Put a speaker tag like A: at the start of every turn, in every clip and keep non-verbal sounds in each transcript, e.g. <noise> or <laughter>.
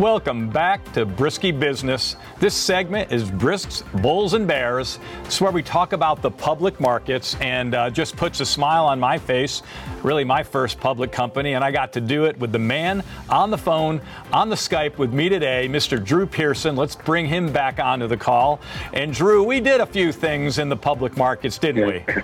A: Welcome back to Brisky Business. This segment is Brisk's Bulls and Bears. It's where we talk about the public markets and uh, just puts a smile on my face. Really, my first public company, and I got to do it with the man on the phone, on the Skype with me today, Mr. Drew Pearson. Let's bring him back onto the call. And Drew, we did a few things in the public markets, didn't we?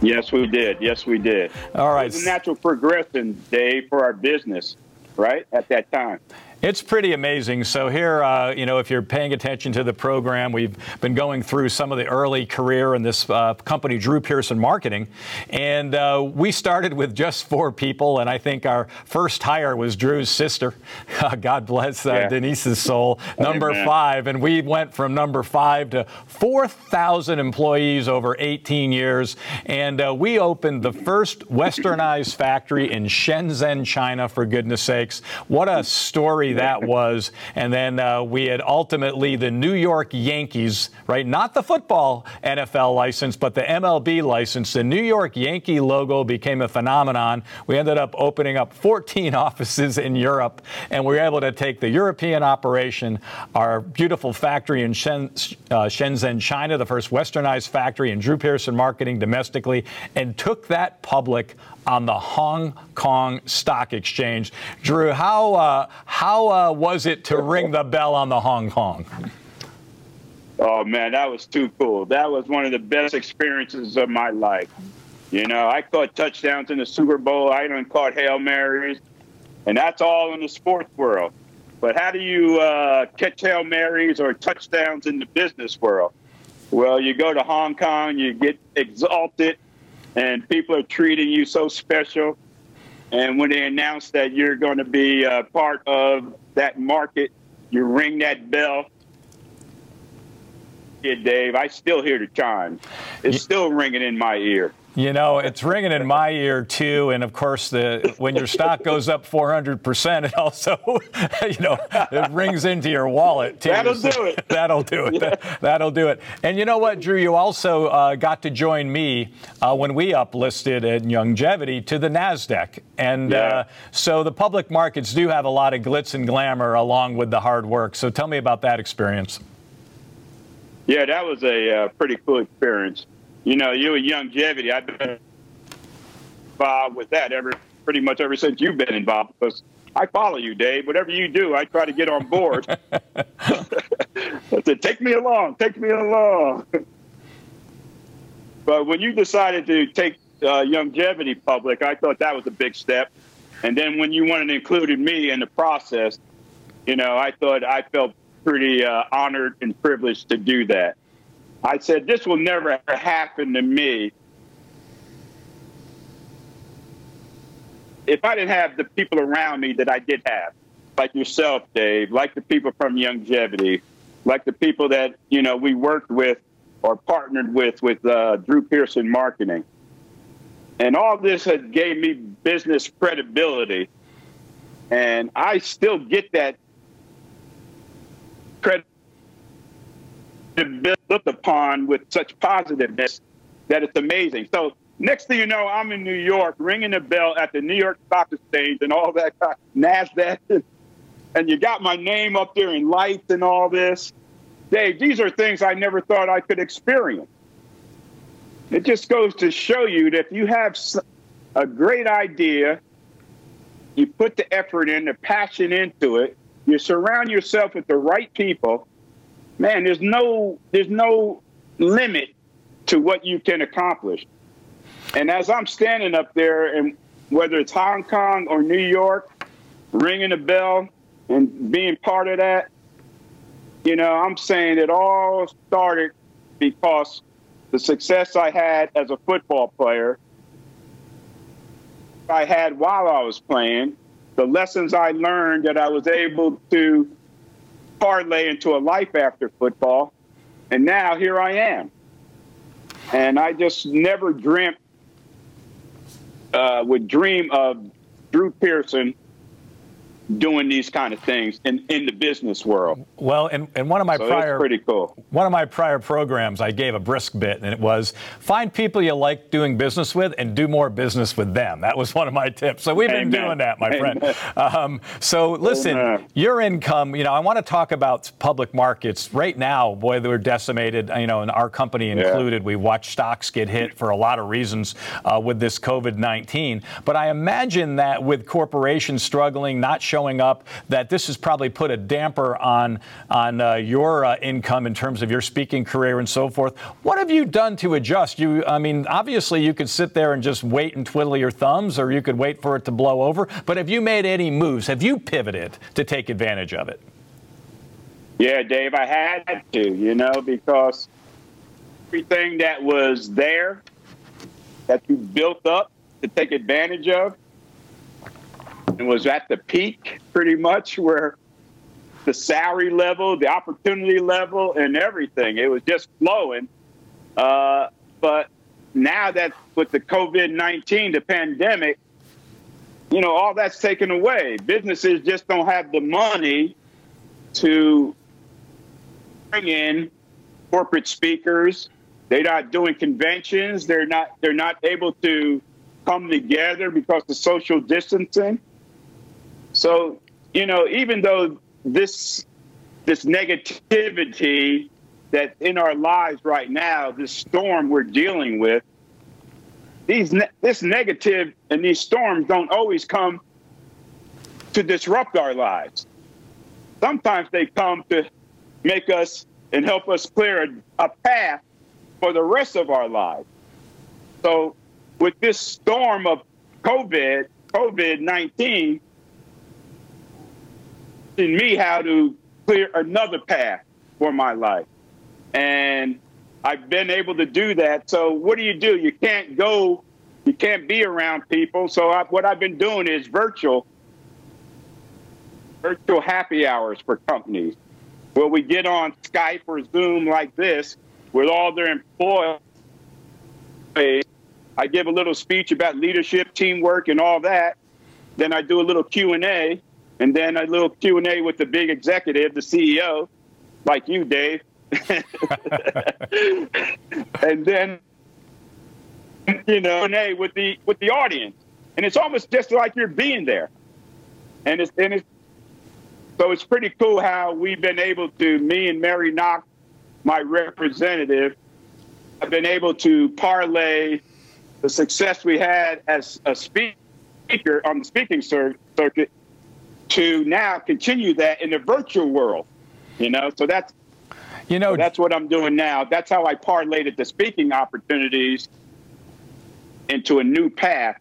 B: Yes, we did. Yes, we did.
A: All right.
B: It's a natural progression, Dave, for our business right, at that time.
A: It's pretty amazing. So here, uh, you know, if you're paying attention to the program, we've been going through some of the early career in this uh, company, Drew Pearson Marketing, and uh, we started with just four people, and I think our first hire was Drew's sister. <laughs> God bless uh, yeah. Denise's soul, number Amen. five, and we went from number five to 4,000 employees over 18 years, and uh, we opened the first westernized factory in Shenzhen, China. For goodness sakes, what a story! That was. And then uh, we had ultimately the New York Yankees, right? Not the football NFL license, but the MLB license. The New York Yankee logo became a phenomenon. We ended up opening up 14 <laughs> offices in Europe, and we were able to take the European operation, our beautiful factory in Shen, uh, Shenzhen, China, the first westernized factory in Drew Pearson marketing domestically, and took that public on the Hong Kong Stock Exchange. Drew, how uh, how uh, was it to ring the bell on the Hong Kong?
B: Oh man, that was too cool. That was one of the best experiences of my life. You know, I caught touchdowns in the Super Bowl. I even caught hail marys, and that's all in the sports world. But how do you uh, catch hail marys or touchdowns in the business world? Well, you go to Hong Kong, you get exalted, and people are treating you so special. And when they announce that you're going to be a part of that market, you ring that bell. Yeah, Dave, I still hear the chime. It's still ringing in my ear.
A: You know, it's ringing in my ear too, and of course, the when your stock goes up 400 percent, it also, <laughs> you know, it rings into your wallet too.
B: That'll do it.
A: That'll do it. Yeah. That, will do it. And you know what, Drew? You also uh, got to join me uh, when we uplisted at Youngevity to the Nasdaq, and yeah. uh, so the public markets do have a lot of glitz and glamour along with the hard work. So tell me about that experience.
B: Yeah, that was a uh, pretty cool experience you know, you and Youngevity. I've been involved with that ever pretty much ever since you've been involved because I follow you, Dave. Whatever you do, I try to get on board. <laughs> I said, take me along, take me along. but when you decided to take uh, Youngevity public, I thought that was a big step. And then when you wanted to include me in the process, you know, I thought I felt pretty uh, honored and privileged to do that. I said, this will never happen to me if I didn't have the people around me that I did have, like yourself, Dave, like the people from Youngevity, like the people that, you know, we worked with or partnered with with uh, Drew Pearson Marketing. And all this had gave me business credibility. And I still get that looked upon with such positiveness that it's amazing. So next thing you know, I'm in New York ringing the bell at the New York Stock Exchange and all that NASDAQ. <laughs> And you got my name up there in lights and all this. Dave, these are things I never thought I could experience. It just goes to show you that if you have a great idea, you put the effort in, the passion into it, you surround yourself with the right people, man, there's no there's no limit to what you can accomplish. And as I'm standing up there, and whether it's Hong Kong or New York, ringing the bell and being part of that, you know, I'm saying it all started because the success I had as a football player, I had while I was playing, the lessons I learned that I was able to parlay into a life after football. And now here I am. And I just never dreamt, uh, would dream of Drew Pearson doing these kind of things in, in the business world.
A: Well, and, and one of my
B: so
A: prior
B: pretty cool.
A: One of my prior programs, I gave a brisk bit, and it was find people you like doing business with and do more business with them. That was one of my tips. So we've
B: Amen.
A: been doing that, my
B: Amen.
A: friend. Um, so listen,
B: Amen.
A: your income. You know, I want to talk about public markets right now. Boy, they were decimated. You know, and our company included. We watched stocks get hit for a lot of reasons uh, with this COVID nineteen. But I imagine that with corporations struggling, not showing up, that this has probably put a damper on on uh, your uh, income in terms of your speaking career and so forth. What have you done to adjust? You, I mean, obviously you could sit there and just wait and twiddle your thumbs, or you could wait for it to blow over. But have you made any moves? Have you pivoted to take advantage of it?
B: Yeah, Dave, I had to, you know, because everything that was there that you built up to take advantage of and was at the peak pretty much where the salary level, the opportunity level, and everything. It was just flowing. Uh, but now that with the COVID 19, the pandemic, you know, all that's taken away. Businesses just don't have the money to bring in corporate speakers. They're not doing conventions. They're not. They're not able to come together because of social distancing. So you know, even though this this negativity that's in our lives right now, this storm we're dealing with, these ne- this negative and these storms don't always come to disrupt our lives. Sometimes they come to make us and help us clear a, a path for the rest of our lives. So, with this storm of COVID, COVID 19, in me how to clear another path for my life. And I've been able to do that. So, what do you do? You can't go, you can't be around people. So, I, what I've been doing is virtual, virtual happy hours for companies where we get on Skype or Zoom like this with all their employees. I give a little speech about leadership, teamwork, and all that. Then I do a little Q and A, and then a little Q and A with the big executive, the CEO, like you, Dave. <laughs> and then you know, and A with the with the audience, and it's almost just like you're being there, and it's and it's so it's pretty cool how we've been able to, me and Mary Knox, my representative, have been able to parlay the success we had as a speaker on the speaking circuit to now continue that in the virtual world. You know, so that's
A: you know
B: so that's what I'm doing now. That's how I parlayed the speaking opportunities into a new path.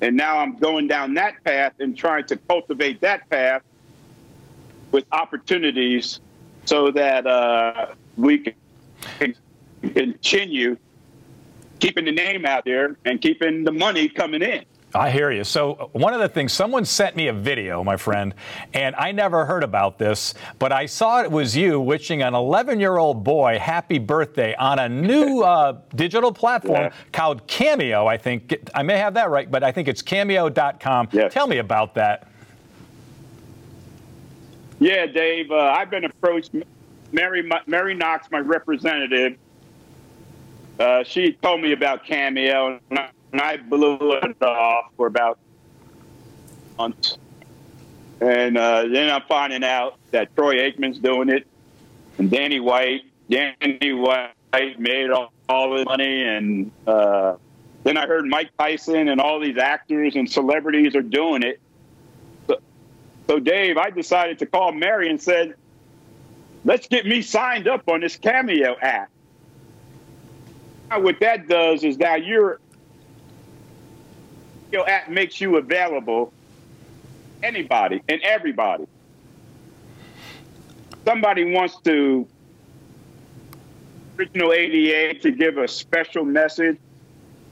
B: And now I'm going down that path and trying to cultivate that path with opportunities so that uh, we can continue keeping the name out there and keeping the money coming in.
A: I hear you. So, one of the things, someone sent me a video, my friend, and I never heard about this, but I saw it was you wishing an 11 year old boy happy birthday on a new <laughs> uh, digital platform
B: Yeah.
A: called Cameo, I think. I may have that right, but I think it's cameo.com.
B: Yes.
A: Tell me about that.
B: Yeah, Dave. Uh, I've been approached. Mary Mary Knox, my representative. Uh, she told me about Cameo, and I, blew it off for about months. And uh, then I'm finding out that Troy Aikman's doing it, and Danny White. Danny White made all, all the money, and uh, then I heard Mike Tyson and all these actors and celebrities are doing it. So, Dave, I decided to call Mary and said, let's get me signed up on this Cameo app. Now, what that does is now your your app makes you available anybody and everybody. Somebody wants to original 88 to give a special message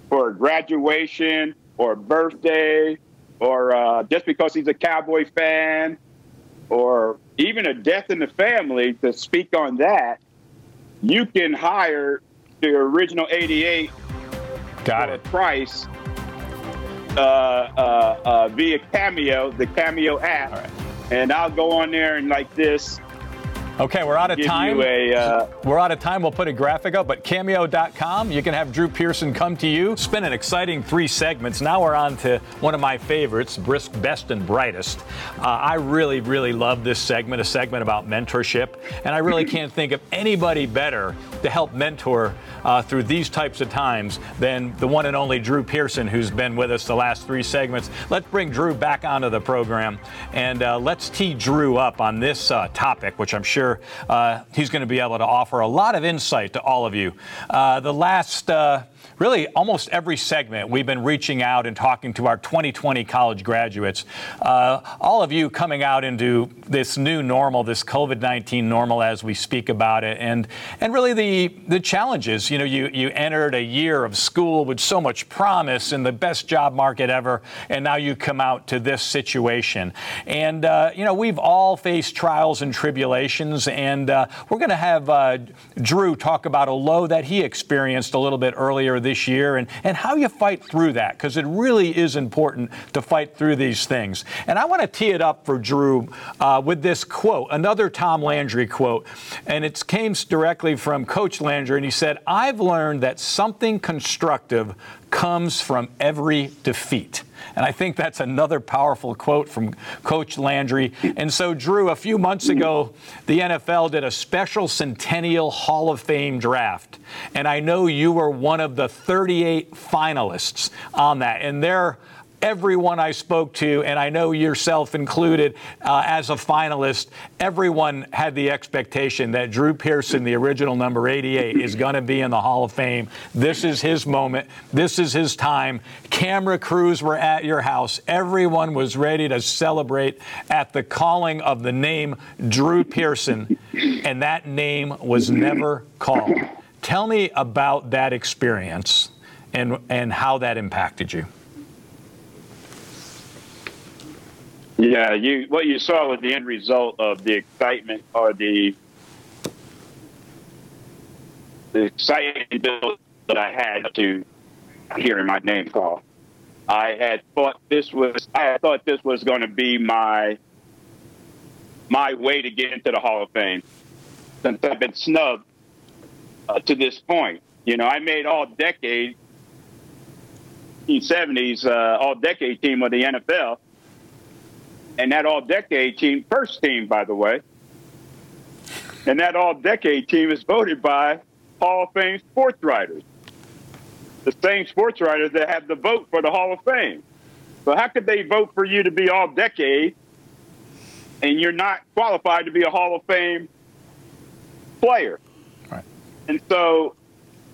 B: for a graduation or a birthday or uh, just because he's a cowboy fan, or even a death in the family to speak on that, you can hire the original 88
A: Got
B: for a
A: it.
B: price uh, uh, uh, via Cameo, the Cameo app.
A: Right.
B: and I'll go on there and like this.
A: Okay, we're out of time.
B: A, uh,
A: we're out of time. We'll put a graphic up, but cameo.com, you can have Drew Pearson come to you. It's been an exciting three segments. Now we're on to one of my favorites, Brisk Best and Brightest. Uh, I really, really love this segment, a segment about mentorship, and I really <laughs> can't think of anybody better to help mentor uh, through these types of times than the one and only Drew Pearson, who's been with us the last three segments. Let's bring Drew back onto the program, and uh, let's tee Drew up on this uh, topic, which I'm sure uh, he's going to be able to offer a lot of insight to all of you. Uh, the last uh, really almost every segment we've been reaching out and talking to our 2020 college graduates. Uh, all of you coming out into this new normal, this COVID-19 normal as we speak about it, and and really the the challenges. You know, you you entered a year of school with so much promise and the best job market ever, and now you come out to this situation. And uh, you know, we've all faced trials and tribulations, and uh, we're going to have uh, Drew talk about a low that he experienced a little bit earlier this year and, and how you fight through that, because it really is important to fight through these things. And I want to tee it up for Drew uh, with this quote, another Tom Landry quote. And it came directly from Coach Landry, and he said, I've learned that something constructive comes from every defeat. And I think that's another powerful quote from Coach Landry. And so, Drew, a few months ago, the NFL did a special Centennial Hall of Fame draft. And I know you were one of the 38 finalists on that. And there everyone I spoke to, and I know yourself included uh, as a finalist, everyone had the expectation that Drew Pearson, the original number 88, is going to be in the Hall of Fame. This is his moment. This is his time. Camera crews were at your house. Everyone was ready to celebrate at the calling of the name Drew Pearson, and that name was never called. Tell me about that experience and, and how that impacted you.
B: Yeah, you what you saw was the end result of the excitement or the the excitement that I had to hearing my name called. I had thought this was I had thought this was going to be my my way to get into the Hall of Fame since I've been snubbed uh, to this point. You know, I made all decade 70s uh, all decade team of the NFL and that all decade team, first team, by the way, and that all decade team is voted by Hall of Fame sports writers, the same sports writers that have the vote for the Hall of Fame. So, how could they vote for you to be all decade and you're not qualified to be a Hall of Fame player?
A: Right.
B: And so,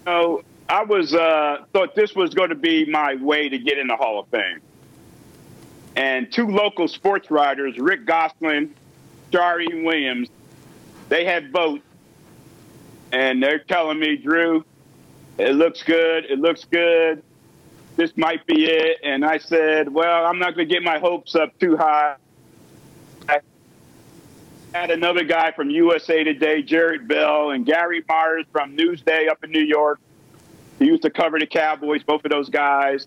B: you know, I was uh, thought this was going to be my way to get in the Hall of Fame and two local sports writers, Rick Gosselin, Charean Williams, they had votes, and they're telling me, Drew, it looks good, it looks good, this might be it. And I said, well, I'm not going to get my hopes up too high. I had another guy from USA Today, Jarrett Bell, and Gary Myers from Newsday up in New York. He used to cover the Cowboys, both of those guys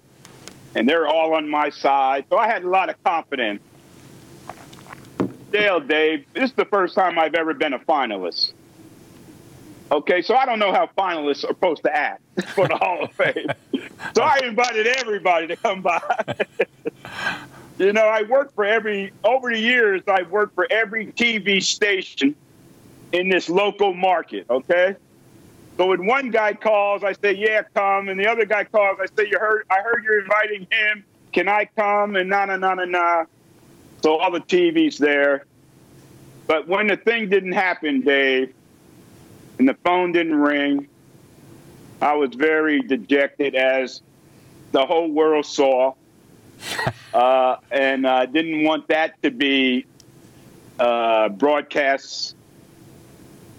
B: and they're all on my side. So I had a lot of confidence. Dale, Dave, this is the first time I've ever been a finalist. Okay, so I don't know how finalists are supposed to act for the Hall of Fame. <laughs> So I invited everybody to come by. <laughs> you know, I worked for every, over the years, I've worked for every TV station in this local market, okay? So when one guy calls, I say, "Yeah, come," and the other guy calls, I say, "You heard? I heard you're inviting him. Can I come?" And na na na na na. So all the TV's there. But when the thing didn't happen, Dave, and the phone didn't ring, I was very dejected, as the whole world saw, <laughs> uh, and I uh, didn't want that to be uh, broadcast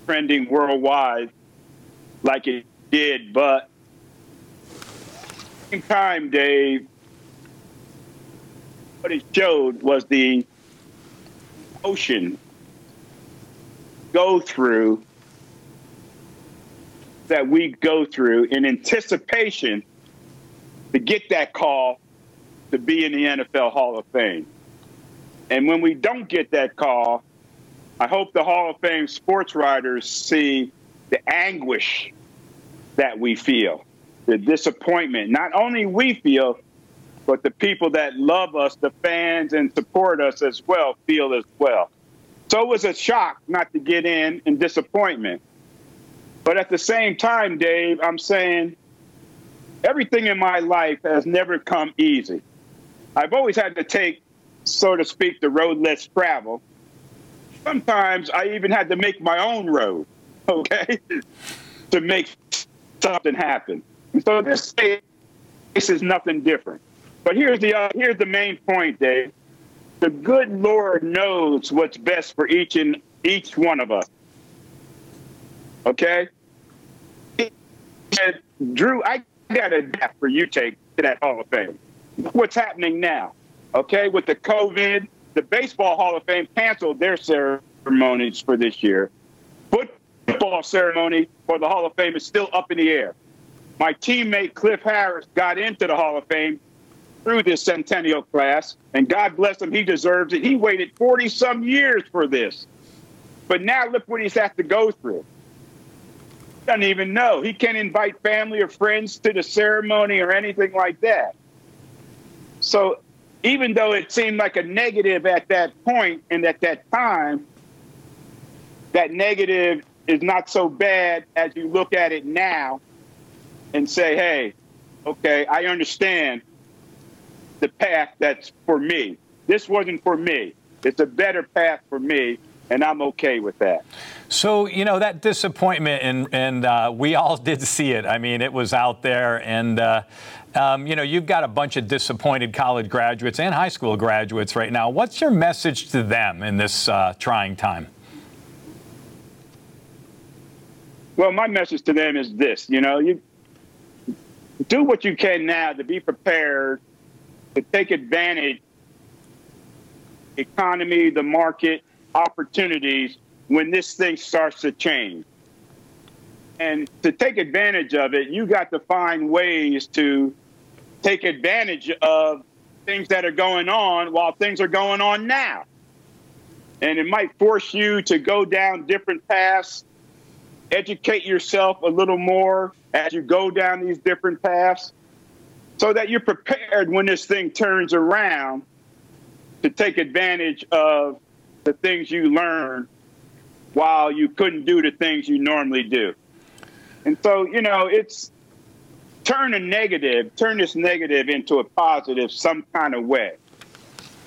B: trending worldwide like it did, but in time, Dave, what it showed was the ocean go through that we go through in anticipation to get that call to be in the NFL Hall of Fame. And when we don't get that call, I hope the Hall of Fame sports writers see the anguish that we feel, the disappointment. Not only we feel, but the people that love us, the fans and support us as well, feel as well. So it was a shock not to get in and disappointment. But at the same time, Dave, I'm saying everything in my life has never come easy. I've always had to take, so to speak, the road less traveled. Sometimes I even had to make my own road, <laughs> okay, to make something happen. So this case is nothing different. But here's the uh, here's the main point, Dave. The good Lord knows what's best for each and each one of us. Okay. And Drew, I got a death for you take to that Hall of Fame. What's happening now? Okay, with the COVID, the Baseball Hall of Fame canceled their ceremonies for this year. Ceremony for the Hall of Fame is still up in the air. My teammate Cliff Harris got into the Hall of Fame through this centennial class, and God bless him, he deserves it. He waited 40 some years for this. But now look what he's had to go through. Doesn't even know. He can't invite family or friends to the ceremony or anything like that. So even though it seemed like a negative at that point and at that time, that negative is not so bad as you look at it now and say, hey, okay, I understand the path that's for me. This wasn't for me. It's a better path for me, and I'm okay with that.
A: So you know that disappointment, and and uh, we all <laughs> did see it. I mean, it was out there, and uh, um, you know you've got a bunch of disappointed college graduates and high school graduates right now. What's your message to them in this uh, trying time?
B: Well, my message to them is this: you know, you do what you can now to be prepared to take advantage economy, the market, opportunities when this thing starts to change. And to take advantage of it, you got to find ways to take advantage of things that are going on while things are going on now. And it might force you to go down different paths, educate yourself a little more as you go down these different paths so that you're prepared when this thing turns around to take advantage of the things you learn while you couldn't do the things you normally do. And so, you know, it's turn a negative, turn this negative into a positive some kind of way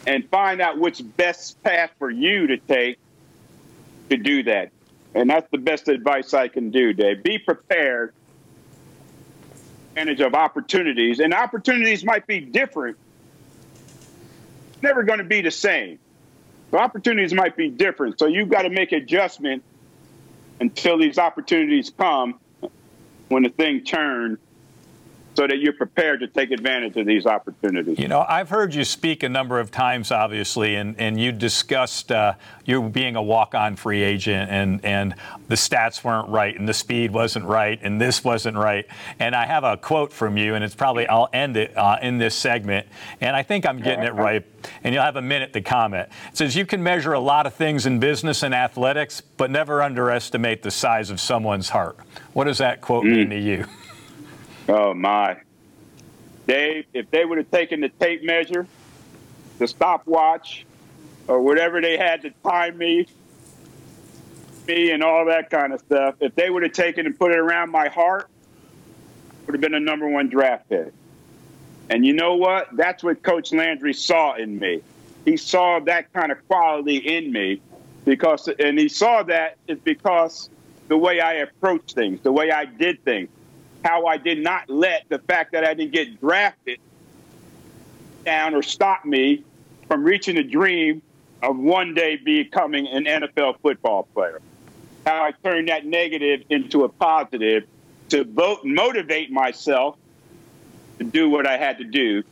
B: and find out which best path for you to take to do that. And that's the best advice I can do, Dave. Be prepared advantage of opportunities, and opportunities might be different. It's Never going to be the same. So opportunities might be different. So you've got to make adjustment until these opportunities come when the thing turns so that you're prepared to take advantage of these opportunities.
A: You know, I've heard you speak a number of times, obviously, and, and you discussed uh, you being a walk-on free agent, and and the stats weren't right, and the speed wasn't right, and this wasn't right. And I have a quote from you, and it's probably I'll end it uh, in this segment, and I think I'm getting it right. And you'll have a minute to comment. It says you can measure a lot of things in business and athletics, but never underestimate the size of someone's heart. What does that quote mm. mean to you?
B: Oh my. Dave, if they would have taken the tape measure, the stopwatch, or whatever they had to time me, me and all that kind of stuff, if they would have taken and put it around my heart, would have been a number one draft pick. And you know what? That's what Coach Landry saw in me. He saw that kind of quality in me because, and he saw that is because the way I approached things, the way I did things how I did not let the fact that I didn't get drafted down or stop me from reaching the dream of one day becoming an NFL football player. How I turned that negative into a positive to vote, motivate myself to do what I had to do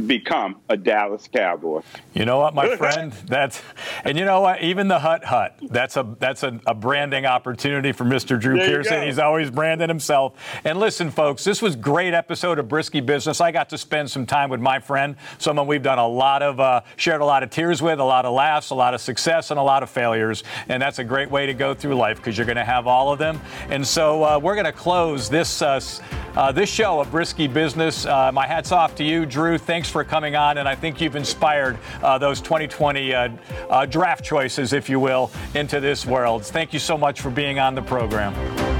B: become a Dallas Cowboy.
A: You know what, my friend? That's and you know what? Even the Hut Hut. That's a that's a, a branding opportunity for Mr. Drew
B: There
A: Pearson. He's always branding himself. And listen, folks, this was great episode of Brisky Business. I got to spend some time with my friend, someone we've done a lot of uh, shared a lot of tears with, a lot of laughs, a lot of success, and a lot of failures. And that's a great way to go through life because you're going to have all of them. And so uh, we're going to close this uh, s- uh, this show of Brisky Business. Uh, my hats off to you, Drew. Thanks for coming on, and I think you've inspired uh, those 2020 uh, uh, draft choices, if you will, into this world. Thank you so much for being on the program.